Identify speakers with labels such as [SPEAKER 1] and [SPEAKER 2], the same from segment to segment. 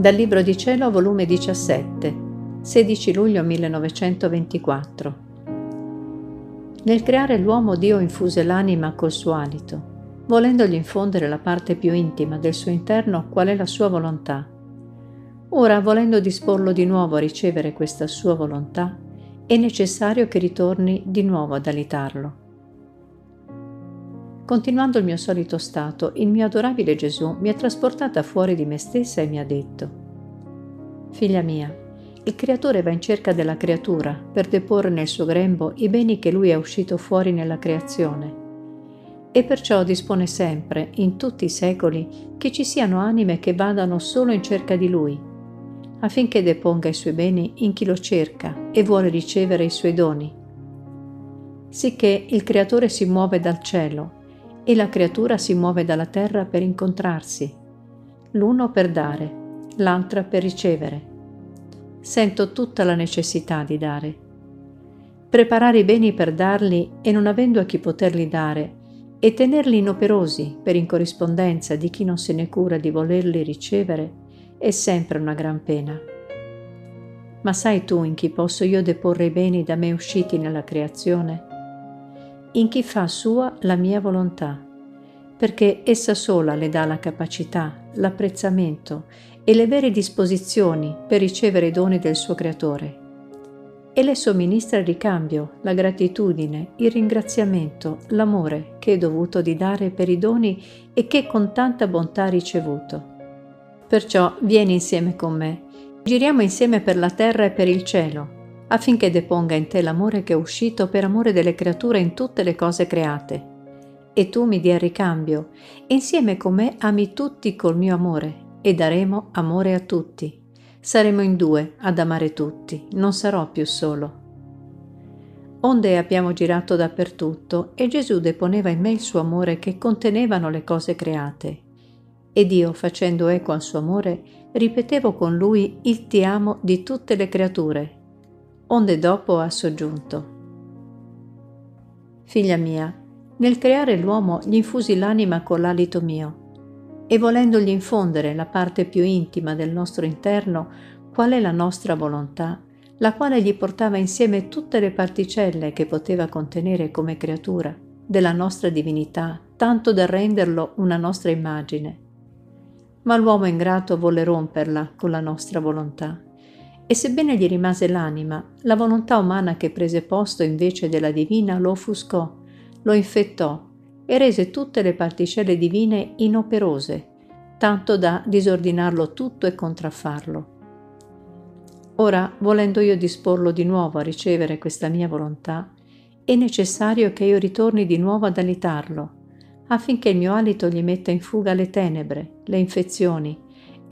[SPEAKER 1] Dal Libro di Cielo, volume 17, 16 luglio 1924. Nel creare l'uomo Dio infuse l'anima col suo alito, volendogli infondere la parte più intima del suo interno qual è la sua volontà. Ora, volendo disporlo di nuovo a ricevere questa sua volontà, è necessario che ritorni di nuovo ad alitarlo. Continuando il mio solito stato, il mio adorabile Gesù mi ha trasportata fuori di me stessa e mi ha detto, Figlia mia, il Creatore va in cerca della creatura per deporre nel suo grembo i beni che lui è uscito fuori nella creazione. E perciò dispone sempre, in tutti i secoli, che ci siano anime che vadano solo in cerca di lui, affinché deponga i suoi beni in chi lo cerca e vuole ricevere i suoi doni. Sicché il Creatore si muove dal cielo e la creatura si muove dalla terra per incontrarsi, l'uno per dare, l'altra per ricevere. Sento tutta la necessità di dare. Preparare i beni per darli e non avendo a chi poterli dare, e tenerli inoperosi per in corrispondenza di chi non se ne cura di volerli ricevere, è sempre una gran pena. Ma sai tu in chi posso io deporre i beni da me usciti nella creazione? In chi fa sua la mia volontà, perché essa sola le dà la capacità, l'apprezzamento e le vere disposizioni per ricevere i doni del suo Creatore. E le somministra il ricambio, la gratitudine, il ringraziamento, l'amore che è dovuto di dare per i doni e che con tanta bontà ha ricevuto. Perciò vieni insieme con me, giriamo insieme per la terra e per il cielo, affinché deponga in te l'amore che è uscito per amore delle creature in tutte le cose create. E tu mi dia ricambio, insieme con me ami tutti col mio amore, e daremo amore a tutti. Saremo in due ad amare tutti, non sarò più solo. Onde abbiamo girato dappertutto e Gesù deponeva in me il suo amore che contenevano le cose create. Ed io, facendo eco al suo amore, ripetevo con lui il ti amo di tutte le creature onde dopo ha soggiunto. Figlia mia, nel creare l'uomo gli infusi l'anima con l'alito mio, e volendogli infondere la parte più intima del nostro interno, qual è la nostra volontà, la quale gli portava insieme tutte le particelle che poteva contenere come creatura della nostra divinità, tanto da renderlo una nostra immagine. Ma l'uomo ingrato volle romperla con la nostra volontà e sebbene gli rimase l'anima, la volontà umana che prese posto invece della divina lo offuscò, lo infettò e rese tutte le particelle divine inoperose, tanto da disordinarlo tutto e contraffarlo. Ora, volendo io disporlo di nuovo a ricevere questa mia volontà, è necessario che io ritorni di nuovo ad alitarlo, affinché il mio alito gli metta in fuga le tenebre, le infezioni,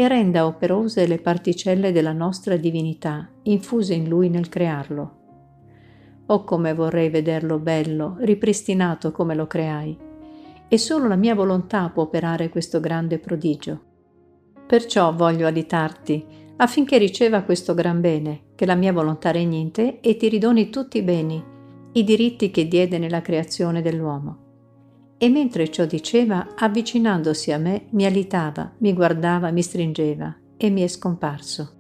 [SPEAKER 1] e renda operose le particelle della nostra divinità infuse in lui nel crearlo. Oh come vorrei vederlo bello, ripristinato come lo creai. E solo la mia volontà può operare questo grande prodigio. Perciò voglio aditarti, affinché riceva questo gran bene, che la mia volontà regni in te e ti ridoni tutti i beni, i diritti che diede nella creazione dell'uomo. E mentre ciò diceva, avvicinandosi a me, mi alitava, mi guardava, mi stringeva e mi è scomparso.